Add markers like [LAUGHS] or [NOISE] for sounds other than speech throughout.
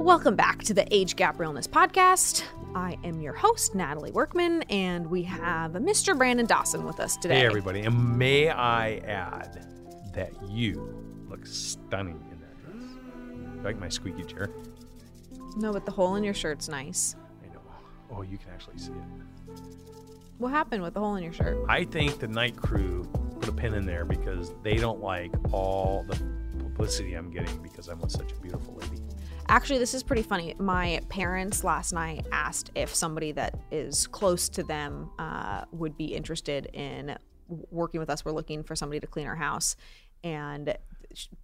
Welcome back to the Age Gap Realness Podcast. I am your host, Natalie Workman, and we have Mr. Brandon Dawson with us today. Hey, everybody. And may I add that you look stunning in that dress. You like my squeaky chair? No, but the hole in your shirt's nice. I know. Oh, you can actually see it. What happened with the hole in your shirt? I think the night crew put a pin in there because they don't like all the publicity I'm getting because I'm with such a beautiful lady. Actually, this is pretty funny. My parents last night asked if somebody that is close to them uh, would be interested in working with us. We're looking for somebody to clean our house, and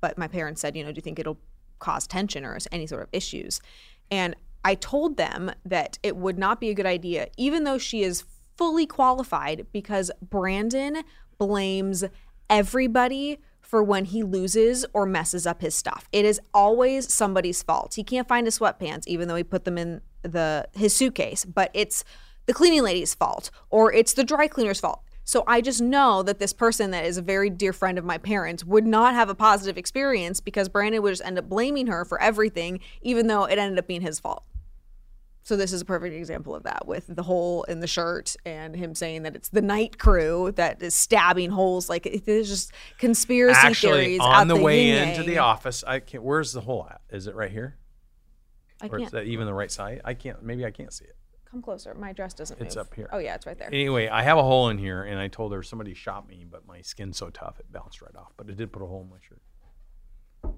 but my parents said, you know, do you think it'll cause tension or any sort of issues? And I told them that it would not be a good idea, even though she is fully qualified, because Brandon blames everybody for when he loses or messes up his stuff. It is always somebody's fault. He can't find his sweatpants even though he put them in the his suitcase, but it's the cleaning lady's fault or it's the dry cleaner's fault. So I just know that this person that is a very dear friend of my parents would not have a positive experience because Brandon would just end up blaming her for everything even though it ended up being his fault. So this is a perfect example of that with the hole in the shirt and him saying that it's the night crew that is stabbing holes. Like there's just conspiracy Actually, theories on out the, the way yin into the office, I can't. Where's the hole at? Is it right here, I or is can't that even the right side? I can't. Maybe I can't see it. come closer. My dress doesn't. It's move. up here. Oh yeah, it's right there. Anyway, I have a hole in here, and I told her somebody shot me, but my skin's so tough it bounced right off. But it did put a hole in my shirt.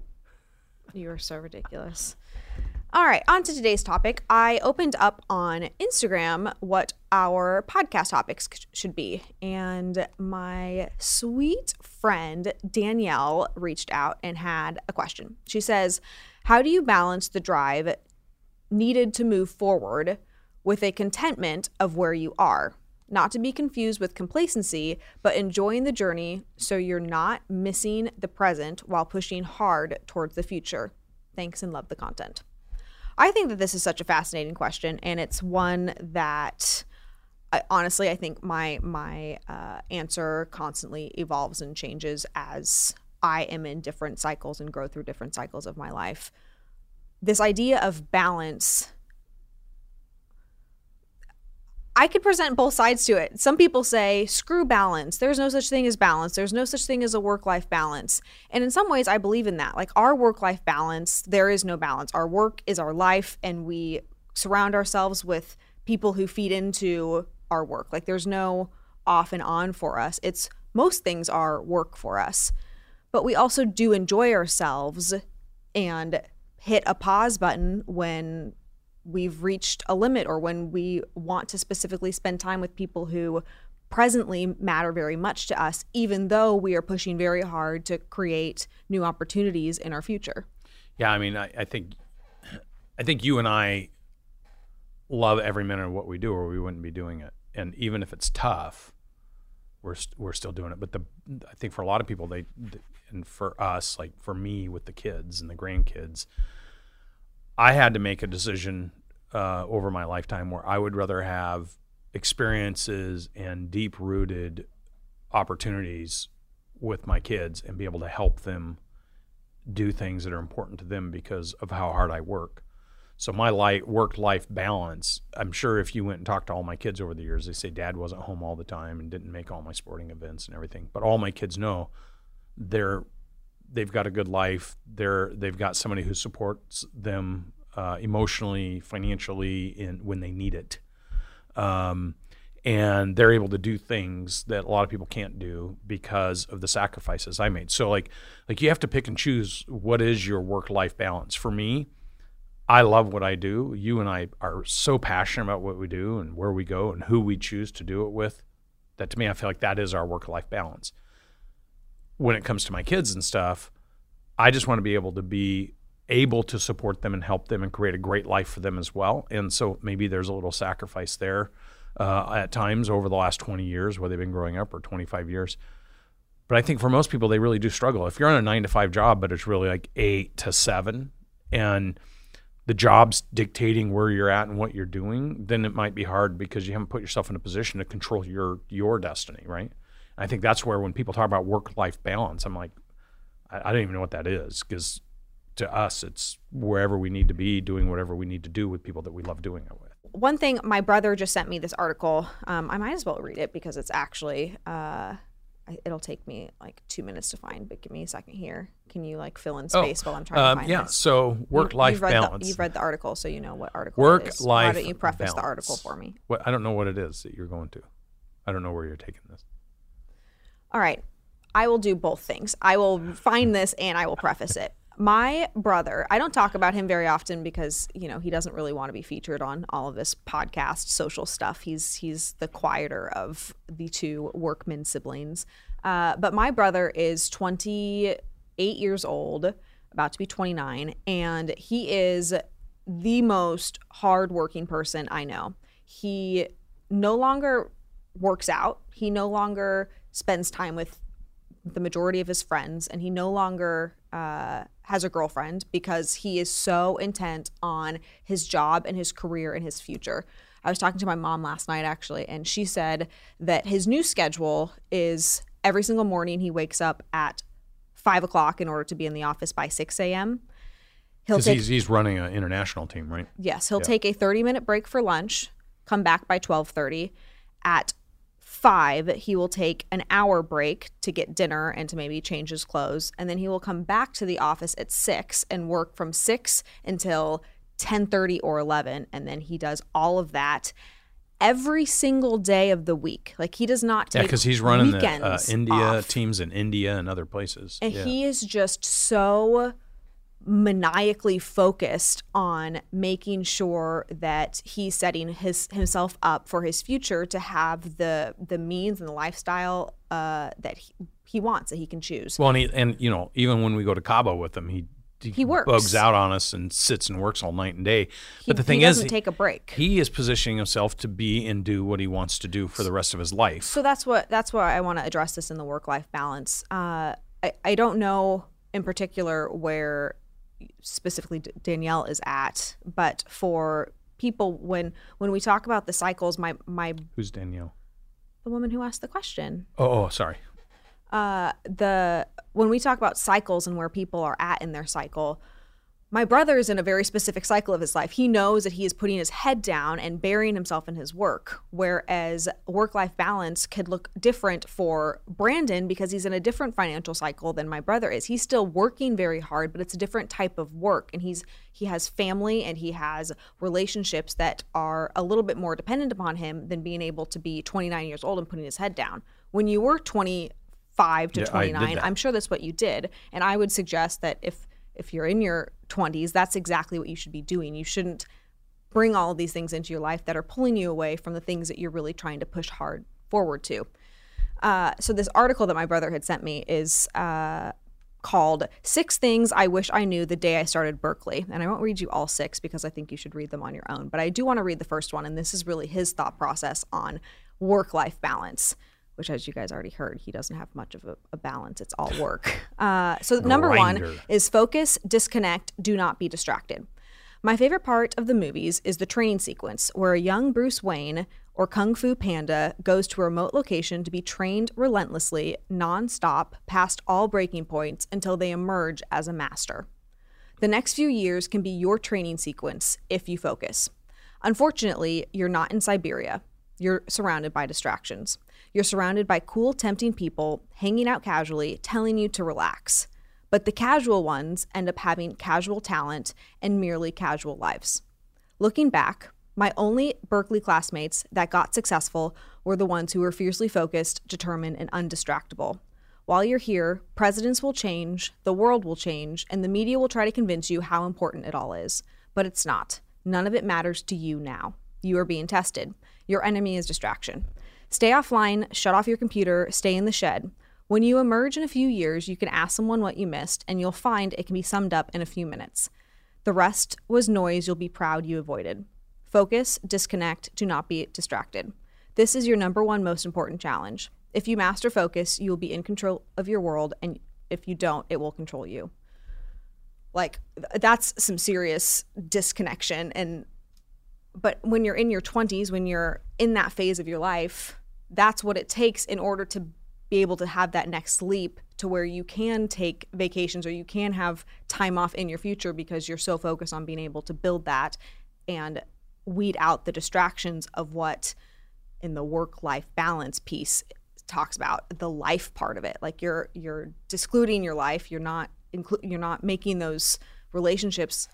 You are so ridiculous. All right, on to today's topic. I opened up on Instagram what our podcast topics should be. And my sweet friend Danielle reached out and had a question. She says, How do you balance the drive needed to move forward with a contentment of where you are? Not to be confused with complacency, but enjoying the journey so you're not missing the present while pushing hard towards the future. Thanks and love the content. I think that this is such a fascinating question, and it's one that I, honestly I think my my uh, answer constantly evolves and changes as I am in different cycles and grow through different cycles of my life. This idea of balance I could present both sides to it. Some people say, screw balance. There's no such thing as balance. There's no such thing as a work life balance. And in some ways, I believe in that. Like our work life balance, there is no balance. Our work is our life, and we surround ourselves with people who feed into our work. Like there's no off and on for us. It's most things are work for us. But we also do enjoy ourselves and hit a pause button when we've reached a limit or when we want to specifically spend time with people who presently matter very much to us, even though we are pushing very hard to create new opportunities in our future. Yeah, I mean, I, I think, I think you and I love every minute of what we do, or we wouldn't be doing it. And even if it's tough, we're st- we're still doing it. But the I think for a lot of people, they and for us, like for me with the kids and the grandkids, I had to make a decision uh, over my lifetime where I would rather have experiences and deep rooted opportunities with my kids and be able to help them do things that are important to them because of how hard I work. So my life work life balance, I'm sure if you went and talked to all my kids over the years, they say dad wasn't home all the time and didn't make all my sporting events and everything. But all my kids know they're they've got a good life. They're they've got somebody who supports them uh, emotionally, financially, in when they need it. Um, and they're able to do things that a lot of people can't do because of the sacrifices I made. So like like you have to pick and choose what is your work life balance. For me, I love what I do. You and I are so passionate about what we do and where we go and who we choose to do it with. That to me, I feel like that is our work life balance. When it comes to my kids and stuff, I just want to be able to be able to support them and help them and create a great life for them as well. And so maybe there's a little sacrifice there uh, at times over the last 20 years where they've been growing up or 25 years. But I think for most people, they really do struggle. If you're on a nine to five job, but it's really like eight to seven, and the job's dictating where you're at and what you're doing, then it might be hard because you haven't put yourself in a position to control your your destiny, right? I think that's where when people talk about work life balance, I'm like, I, I don't even know what that is because to us, it's wherever we need to be, doing whatever we need to do with people that we love doing it with. One thing, my brother just sent me this article. Um, I might as well read it because it's actually, uh, it'll take me like two minutes to find, but give me a second here. Can you like fill in space while I'm trying um, to find it? yeah. this? So work-life you've read balance. The, you've read the article, so you know what article Work is. Why life don't you preface the article for me? What I don't know what it is that you're going to. I don't know where you're taking this. All right. I will do both things. I will find this and I will preface it. My brother, I don't talk about him very often because, you know, he doesn't really want to be featured on all of this podcast social stuff. He's he's the quieter of the two workman siblings. Uh, but my brother is 28 years old, about to be 29, and he is the most hardworking person I know. He no longer works out. He no longer spends time with the majority of his friends, and he no longer uh, has a girlfriend because he is so intent on his job and his career and his future. I was talking to my mom last night actually, and she said that his new schedule is every single morning he wakes up at five o'clock in order to be in the office by 6 a.m. He'll take he's he's running an international team, right? Yes, he'll take a 30 minute break for lunch, come back by 12:30. At 5, he will take an hour break to get dinner and to maybe change his clothes, and then he will come back to the office at 6 and work from 6 until 10:30 or 11, and then he does all of that every single day of the week. Like he does not Yeah, take because he's running the uh, India off. teams in India and other places. And yeah. he is just so maniacally focused on making sure that he's setting his himself up for his future to have the the means and the lifestyle uh, that he, he wants that he can choose. well, and, he, and you know, even when we go to Cabo with him, he He works. bugs out on us and sits and works all night and day. He, but the thing he is, take a break. he is positioning himself to be and do what he wants to do for the rest of his life. So that's what that's why I want to address this in the work life balance. Uh, I I don't know in particular where specifically D- Danielle is at, but for people when when we talk about the cycles, my my Who's Danielle? the woman who asked the question, Oh, oh, sorry. uh, the when we talk about cycles and where people are at in their cycle, my brother is in a very specific cycle of his life. He knows that he is putting his head down and burying himself in his work, whereas work life balance could look different for Brandon because he's in a different financial cycle than my brother is. He's still working very hard, but it's a different type of work, and he's he has family and he has relationships that are a little bit more dependent upon him than being able to be 29 years old and putting his head down. When you were 25 to Yeah, 29. I'm sure that's what you did, and I would suggest that if if you're in your 20s, that's exactly what you should be doing. You shouldn't bring all these things into your life that are pulling you away from the things that you're really trying to push hard forward to. Uh, so this article that my brother had sent me is uh, called Six Things I Wish I Knew the Day I Started Berkeley. And I won't read you all six because I think you should read them on your own. But I do want to read the first one. And this is really his thought process on work life balance, which, as you guys already heard, he doesn't have much of a, a balance. It's all work. Uh, so, number one is focus, disconnect, do not be distracted. My favorite part of the movies is the training sequence where a young Bruce Wayne or Kung Fu Panda goes to a remote location to be trained relentlessly, nonstop, past all breaking points until they emerge as a master. The next few years can be your training sequence if you focus. Unfortunately, you're not in Siberia. You're surrounded by distractions. You're surrounded by cool, tempting people hanging out casually, telling you to relax. But the casual ones end up having casual talent and merely casual lives. Looking back, my only Berkeley classmates that got successful were the ones who were fiercely focused, determined, and undistractable. While you're here, presidents will change, the world will change, and the media will try to convince you how important it all is. But it's not. None of it matters to you now. You are being tested. Your enemy is distraction. Stay offline, shut off your computer, stay in the shed. When you emerge in a few years, you can ask someone what you missed, and you'll find it can be summed up in a few minutes. The rest was noise you'll be proud you avoided. Focus, disconnect, do not be distracted. This is your number one most important challenge. If you master focus, you will be in control of your world, and if you don't, it will control you. Like, th- that's some serious disconnection. And, but when you're in your 20s, when you're in that phase of your life, that's what it takes in order to be able to have that next leap to where you can take vacations or you can have time off in your future because you're so focused on being able to build that and weed out the distractions of what in the work life balance piece talks about the life part of it. Like you're you're excluding your life. You're not inclu- you're not making those relationships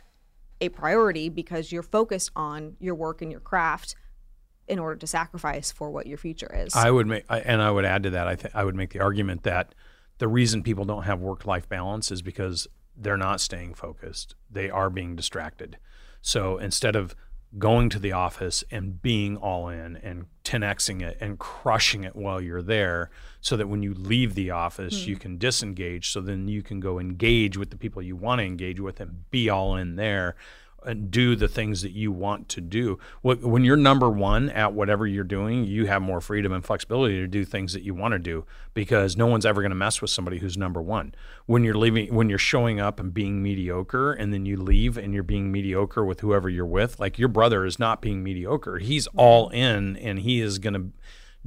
a priority because you're focused on your work and your craft in order to sacrifice for what your future is. I would make, and I would add to that. I think I would make the argument that the reason people don't have work-life balance is because they're not staying focused. They are being distracted. So instead of going to the office and being all in and 10xing it and crushing it while you're there so that when you leave the office hmm. you can disengage. So then you can go engage with the people you want to engage with and be all in there and do the things that you want to do. When you're number one at whatever you're doing, you have more freedom and flexibility to do things that you want to do because no one's ever going to mess with somebody who's number one. When you're leaving, when you're showing up and being mediocre, and then you leave and you're being mediocre with whoever you're with, like your brother is not being mediocre. He's all in and he is going to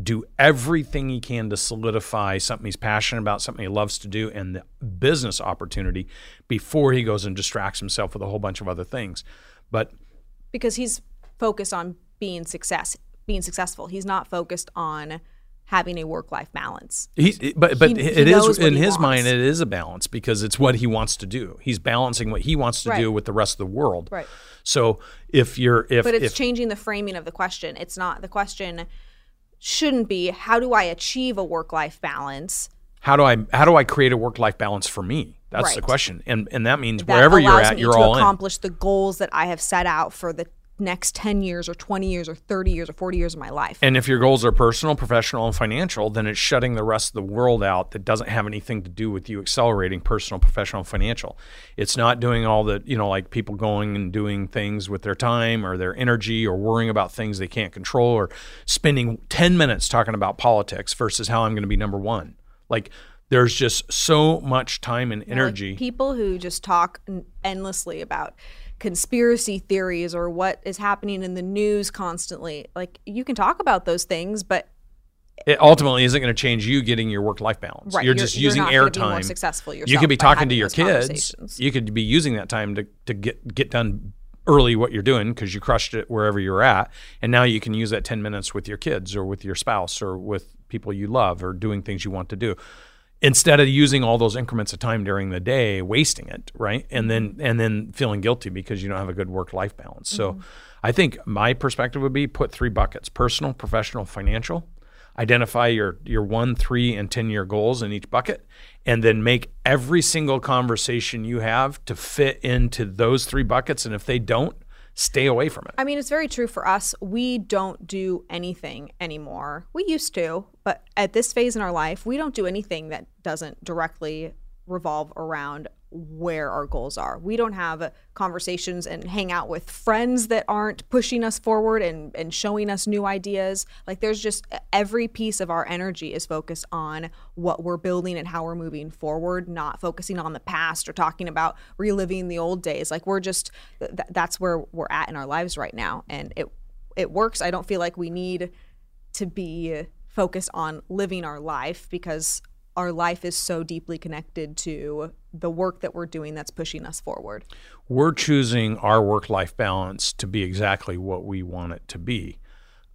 do everything he can to solidify something he's passionate about, something he loves to do, and the business opportunity before he goes and distracts himself with a whole bunch of other things. But because he's focused on being success, being successful. He's not focused on having a work-life balance. he, but but He- he it is in his mind, it is a balance because it's what he wants to do. He's balancing what he wants to Right. do with the rest of the world. Right. So if you're if But it's if changing the framing of the question. It's not the question shouldn't be how do I achieve a work-life balance? how do I how do I create a work life balance for me? That's the question, and and that means that wherever you're at, you're to all in. accomplish the goals that I have set out for the next 10 years or 20 years or 30 years or 40 years of my life. And if your goals are personal, professional, and financial, then it's shutting the rest of the world out that doesn't have anything to do with you accelerating personal, professional, and financial. It's not doing all the, you know, like people going and doing things with their time or their energy or worrying about things they can't control or spending 10 minutes talking about politics versus how I'm going to be number one. Like, there's just so much time and Like, energy. people who just talk endlessly about conspiracy theories or what is happening in the news constantly. Like you can talk about those things, but it ultimately isn't going to change you getting your work life balance. Right, You're, you're- just you're using not gonna be more airtime. successful You could be talking to your kids. You could be using that time to, to get get done early what you're doing because you crushed it wherever you're at, and now you can use that 10 minutes with your kids or with your spouse or with people you love or doing things you want to do instead of using all those increments of time during the day wasting it right? And then mm-hmm. and then feeling guilty because you don't have a good work life balance. So mm-hmm. i think my perspective would be put three buckets personal professional financial. Identify your your one three and ten year goals in each bucket and then make every single conversation you have to fit into those three buckets. And if they don't stay away from it I mean, it's very true for us. We don't do anything anymore. We used to, but at this phase in our life, we don't do anything that doesn't directly revolve around where our goals are. We don't have conversations and hang out with friends that aren't pushing us forward and, and showing us new ideas. Like, there's just every piece of our energy is focused on what we're building and how we're moving forward, not focusing on the past or talking about reliving the old days. Like, we're just, th- that's where we're at in our lives right now. And it, it works. I don't feel like we need to be focused on living our life because our life is so deeply connected to the work that we're doing that's pushing us forward. we're choosing our work life balance to be exactly what we want it to be.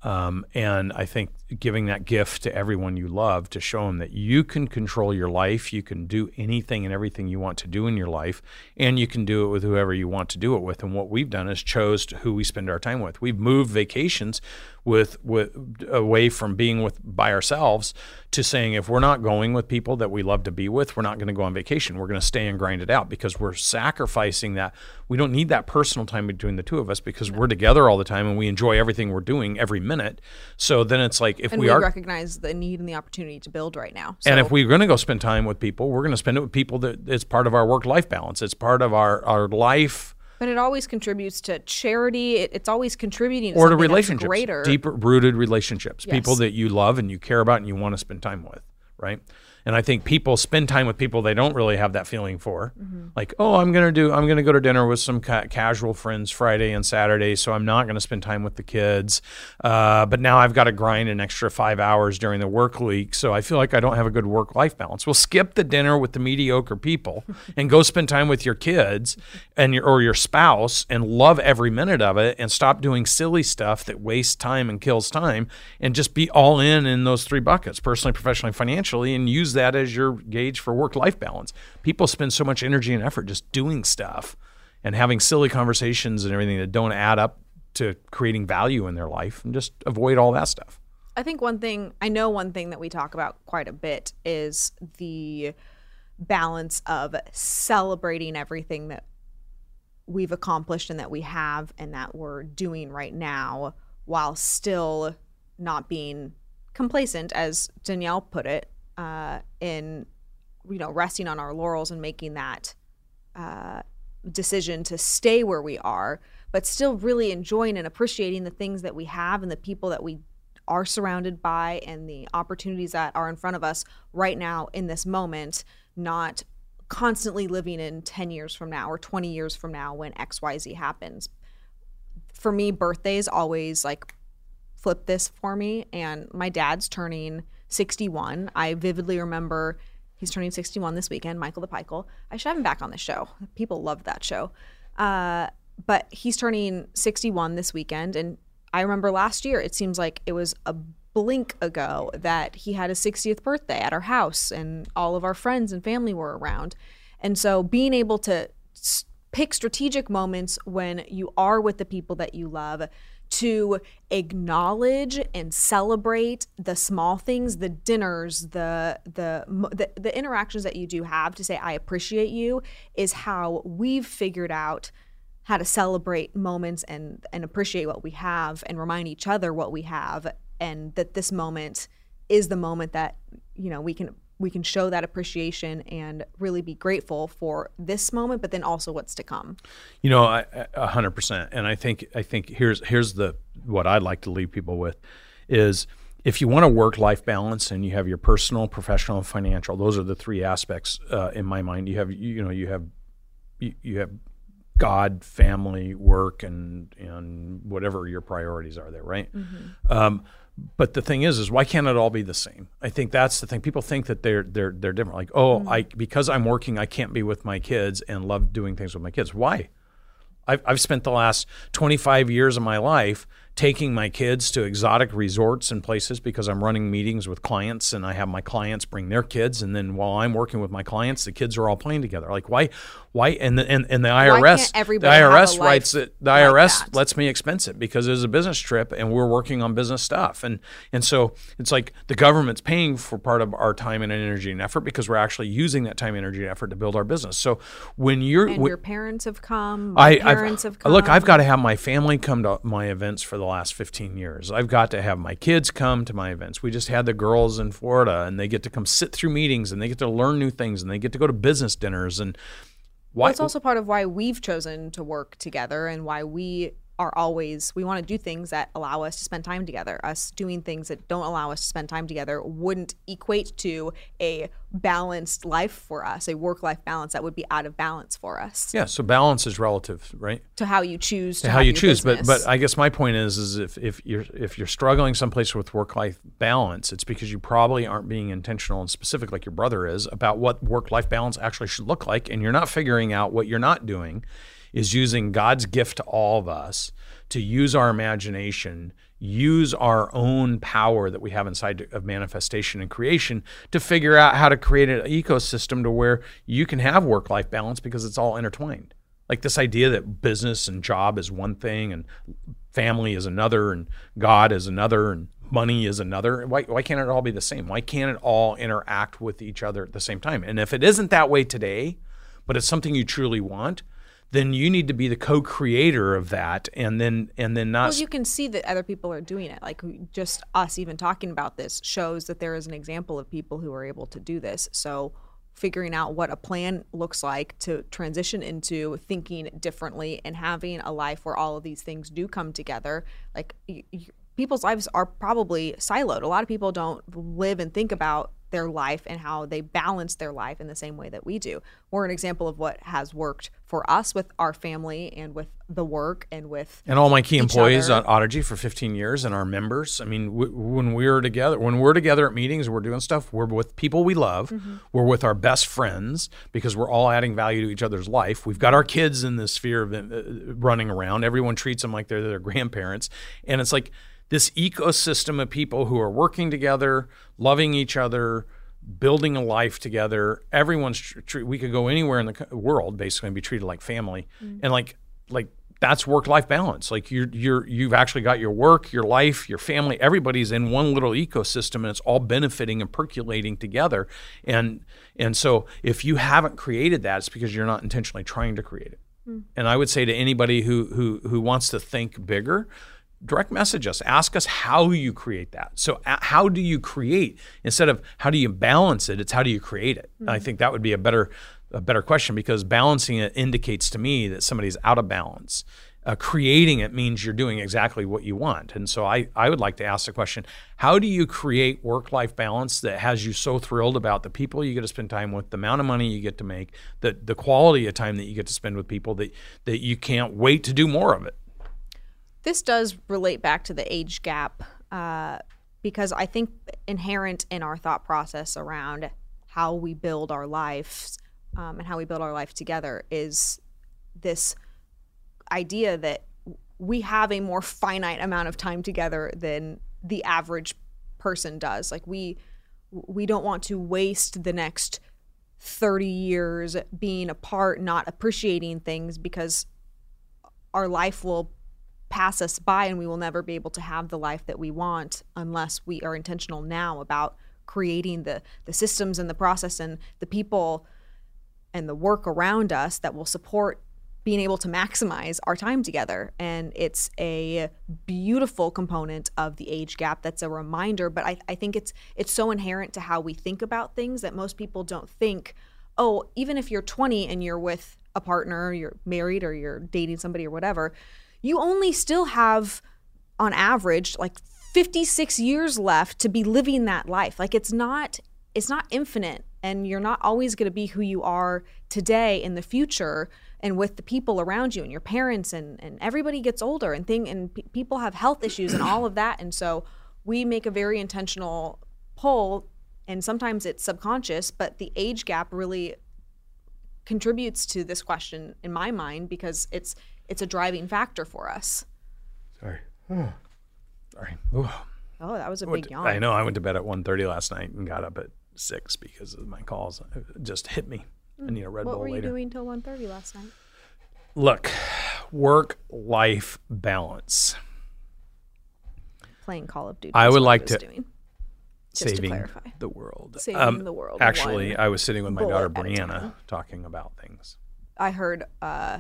Um, and I think giving that gift to everyone you love to show them that you can control your life, you can do anything and everything you want to do in your life, and you can do it with whoever you want to do it with. And what we've done is chose who we spend our time with. We've moved vacations with with away from being with by ourselves to saying if we're not going with people that we love to be with, we're not going to go on vacation. We're going to stay and grind it out because we're sacrificing that. We don't need that personal time between the two of us because we're together all the time and we enjoy everything we're doing every minute. So then it's like if And we, we, are recognize the need and the opportunity to build right now. So and if we're going to go spend time with people, we're going to spend it with people that it's part of our work life balance. It's part of our our life but it always contributes to charity. It, it's always contributing to or to relationships, greater. deeper rooted relationships, people that you love and you care about and you want to spend time with, right? And I think people spend time with people they don't really have that feeling for. Like, oh, I'm gonna do, I'm gonna go to dinner with some ca- casual friends Friday and Saturday, so I'm not gonna spend time with the kids. Uh, but now I've got to grind an extra five hours during the work week, so I feel like I don't have a good work-life balance. Well, skip the dinner with the mediocre people [LAUGHS] and go spend time with your kids and your or your spouse and love every minute of it, and stop doing silly stuff that wastes time and kills time, and just be all in in those three buckets: personally, professionally, financially, and use that as your gauge for work-life balance. People spend so much energy and effort just doing stuff and having silly conversations and everything that don't add up to creating value in their life, and just avoid all that stuff. I think one thing I know one thing that we talk about quite a bit is the balance of celebrating everything that we've accomplished and that we have and that we're doing right now while still not being complacent as Danielle put it uh, in you know resting on our laurels and making that uh, decision to stay where we are but still really enjoying and appreciating the things that we have and the people that we are surrounded by and the opportunities that are in front of us right now in this moment, not constantly living in 10 years from now or 20 years from now when XYZ happens. For me, birthdays always like flip this for me. And my dad's turning 61. I vividly remember he's turning 61 this weekend, Michael the Pikel. I should have him back on the show. People love that show. Uh, but he's turning 61 this weekend. And I remember last year, it seems like it was a blink ago that he had his 60th birthday at our house and all of our friends and family were around. And so being able to pick strategic moments when you are with the people that you love to acknowledge and celebrate the small things the dinners the, the the the interactions that you do have to say i appreciate you is how we've figured out how to celebrate moments and and appreciate what we have and remind each other what we have and that this moment is the moment that you know we can we can show that appreciation and really be grateful for this moment but then also what's to come You know, a hundred percent. And I think I think here's here's the what I'd like to leave people with is if you want a work life balance and you have your personal, professional, and financial, those are the three aspects uh, in my mind. You have you, you know you have you, you have God, family, work, and and whatever your priorities are there, right? Um, but the thing is, is why can't it all be the same? I think that's the thing. People think that they're they're they're different. Like, oh, I because I'm working, I can't be with my kids and love doing things with my kids. Why? I've, I've spent the last 25 years of my life taking my kids to exotic resorts and places because I'm running meetings with clients and I have my clients bring their kids and then while I'm working with my clients the kids are all playing together like why why and the, and, and the IRS the everybody have a IRS writes it the like IRS that? lets me expense it because it was a business trip and we're working on business stuff and and so it's like the government's paying for part of our time and energy and effort because we're actually using that time energy and effort to build our business so when you're and when- your parents have come my I, parents I've, have come look. I've got to have my family come to my events for the last 15 years. I've got to have my kids come to my events. We just had the girls in Florida, and they get to come sit through meetings, and they get to learn new things, and they get to go to business dinners. And why? Well, it's also part of why we've chosen to work together and why we are always we want to do things that allow us to spend time together. Us doing things that don't allow us to spend time together wouldn't equate to a balanced life for us, a work-life balance that would be out of balance for us. yeah. So balance is relative, right? To how you choose to how you choose. But but I guess my point is is if, if you're if you're struggling someplace with work life balance, it's because you probably aren't being intentional and specific like your brother is about what work life balance actually should look like, and you're not figuring out what you're not doing is using God's gift to all of us to use our imagination, use our own power that we have inside of manifestation and creation to figure out how to create an ecosystem to where you can have work life balance because it's all intertwined. Like this idea that business and job is one thing and family is another and god is another and money is another. Why, why can't it all be the same? Why can't it all interact with each other at the same time? And if it isn't that way today but it's something you truly want then you need to be the co-creator of that and then and then not well, you can see that other people are doing it. Like just us even talking about this shows that there is an example of people who are able to do this. So figuring out what a plan looks like to transition into thinking differently and having a life where all of these things do come together. Like people's lives are probably siloed. A lot of people don't live and think about their life and how they balance their life in the same way that we do. We're an example of what has worked for us with our family and with the work and with and all my key employees other. on Audigy for 15 years and our members. I mean, w- when we're together, when we're together at meetings, we're doing stuff. We're with people we love. Mm-hmm. We're with our best friends because we're all adding value to each other's life. We've got our kids in the sphere of uh, running around. Everyone treats them like they're their grandparents, and it's like this ecosystem of people who are working together, loving each other, building a life together. Everyone's tr- we could go anywhere in the world basically and be treated like family, mm. and like like that's work life balance. Like you're you're you've actually got your work, your life, your family. Everybody's in one little ecosystem, and it's all benefiting and percolating together. And and so if you haven't created that, it's because you're not intentionally trying to create it. Mm. And I would say to anybody who who who wants to think bigger, direct message us. Ask us how you create that. So how do you create instead of how do you balance it? It's how do you create it. I think that would be a better a better question because balancing it indicates to me that somebody's out of balance. Uh, creating it means you're doing exactly what you want. And so I, I would like to ask the question how do you create work life balance that has you so thrilled about the people you get to spend time with, the amount of money you get to make, the, the quality of time that you get to spend with people that, that you can't wait to do more of it? This does relate back to the age gap uh, because I think inherent in our thought process around how we build our lives um, and how we build our life together is this idea that we have a more finite amount of time together than the average person does. Like we we don't want to waste the next 30 years being apart, not appreciating things because our life will pass us by and we will never be able to have the life that we want unless we are intentional now about creating the the systems and the process and the people and the work around us that will support being able to maximize our time together. And it's a beautiful component of the age gap that's a reminder but I, I think it's it's so inherent to how we think about things that most people don't think oh even if you're 20 and you're with a partner you're married or you're dating somebody or whatever you only still have on average like 56 years left to be living that life. Like it's not it's not infinite and you're not always going to be who you are today in the future and with the people around you and your parents and, and everybody gets older and thing and pe people have health issues and all of that and so we make a very intentional pull and sometimes it's subconscious but the age gap really contributes to this question in my mind because it's it's a driving factor for us Sorry. [SIGHS] Sorry. Ooh. oh that was a big yawn I know. I went to bed at 1.30 last night and got up at 6 because of my calls. It just hit me. I need a Red Bull. later. what Bull were you doing till 1.30 last night Look, work life balance. playing call of duty I would like was to- doing. Just to saving clarify. the world. Um, Saving the world Actually, I was sitting with my daughter bullet at a Brianna talking about things. I heard uh,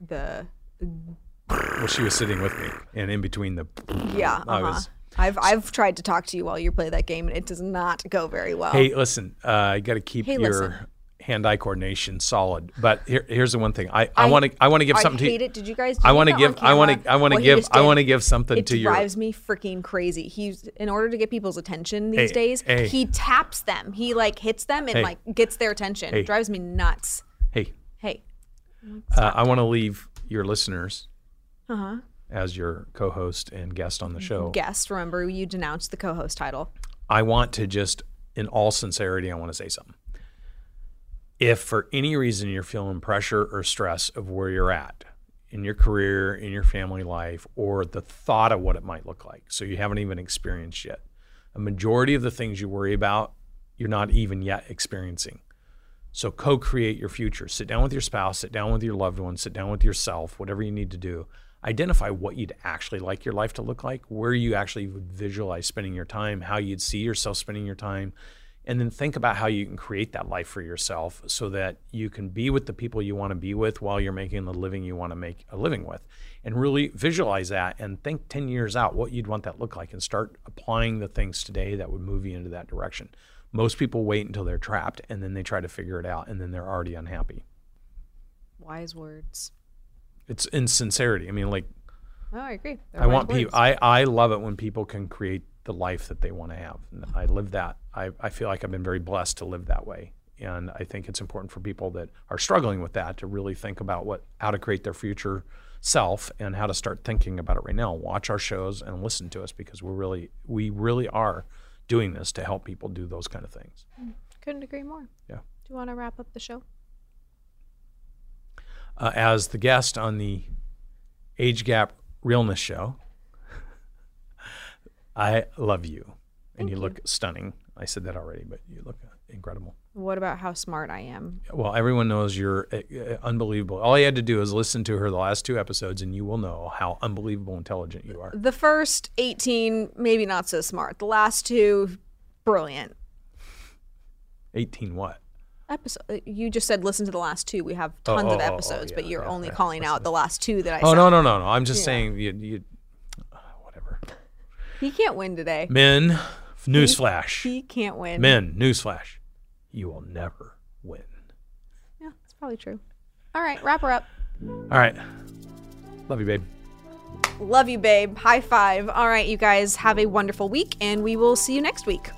the Well, she was sitting with me, and in between the, yeah. I Uh-huh. was. I've I've tried to talk to you while you play that game, and it does not go very well. Hey, listen, uh, I got to keep Hey, your listen. hand-eye coordination solid. But here, here's the one thing. I I I- want to I want to give I something hate to. it. Did you guys? I want to give I want to I want to give I want to give something It to your. drives me freaking crazy. He's in order to get people's attention these Hey, days. hey. He taps them. He like hits them and like gets their attention. Hey. Drives me nuts. Hey, Hey. uh, I want to leave your listeners Uh huh. as your co-host and guest on the show. Guest. Remember, you denounced the co-host title. I want to just, in all sincerity, I want to say something. If for any reason you're feeling pressure or stress of where you're at in your career, in your family life, or the thought of what it might look like, so you haven't even experienced yet, a majority of the things you worry about, you're not even yet experiencing. So co create your future. Sit down with your spouse, sit down with your loved ones, sit down with yourself, whatever you need to do. Identify what you'd actually like your life to look like, where you actually would visualize spending your time, how you'd see yourself spending your time, and then think about how you can create that life for yourself so that you can be with the people you want to be with while you're making the living you want to make a living with. And really visualize that and think 10 years out what you'd want that look like and start applying the things today that would move you into that direction. Most people wait until they're trapped and then they try to figure it out and then they're already unhappy. Wise words. It's insincerity. I mean, like Oh, I agree. They're I want people. I I love it when people can create the life that they want to have. And I live that. I, I feel like I've been very blessed to live that way. And I think it's important for people that are struggling with that to really think about what how to create their future self and how to start thinking about it right now. Watch our shows and listen to us because we're really we really are doing this to help people do those kind of things. Couldn't agree more. Yeah. Do you want to wrap up the show? Uh, as the guest on the Age Gap Realness Show, [LAUGHS] I love you, and you, look stunning. I said that already, but you look incredible. What about how smart I am? Well, everyone knows you're uh, uh, unbelievable. All you had to do is listen to her the last two episodes, and you will know how unbelievable intelligent you are. The first 18, maybe not so smart. The last two, brilliant. 18 what? Episode. You just said listen to the last two. We have Oh, tons oh, of oh, oh, episodes, yeah, but you're yeah, only yeah. calling out the last two that I Oh said. no no no no! I'm just saying you you whatever. He can't win today. Men, newsflash. He can't win. Men, newsflash. You will never win. Yeah, that's probably true. All right, wrap her up. All right. Love you, babe. Love you, babe. High five. All right, you guys have a wonderful week, and we will see you next week.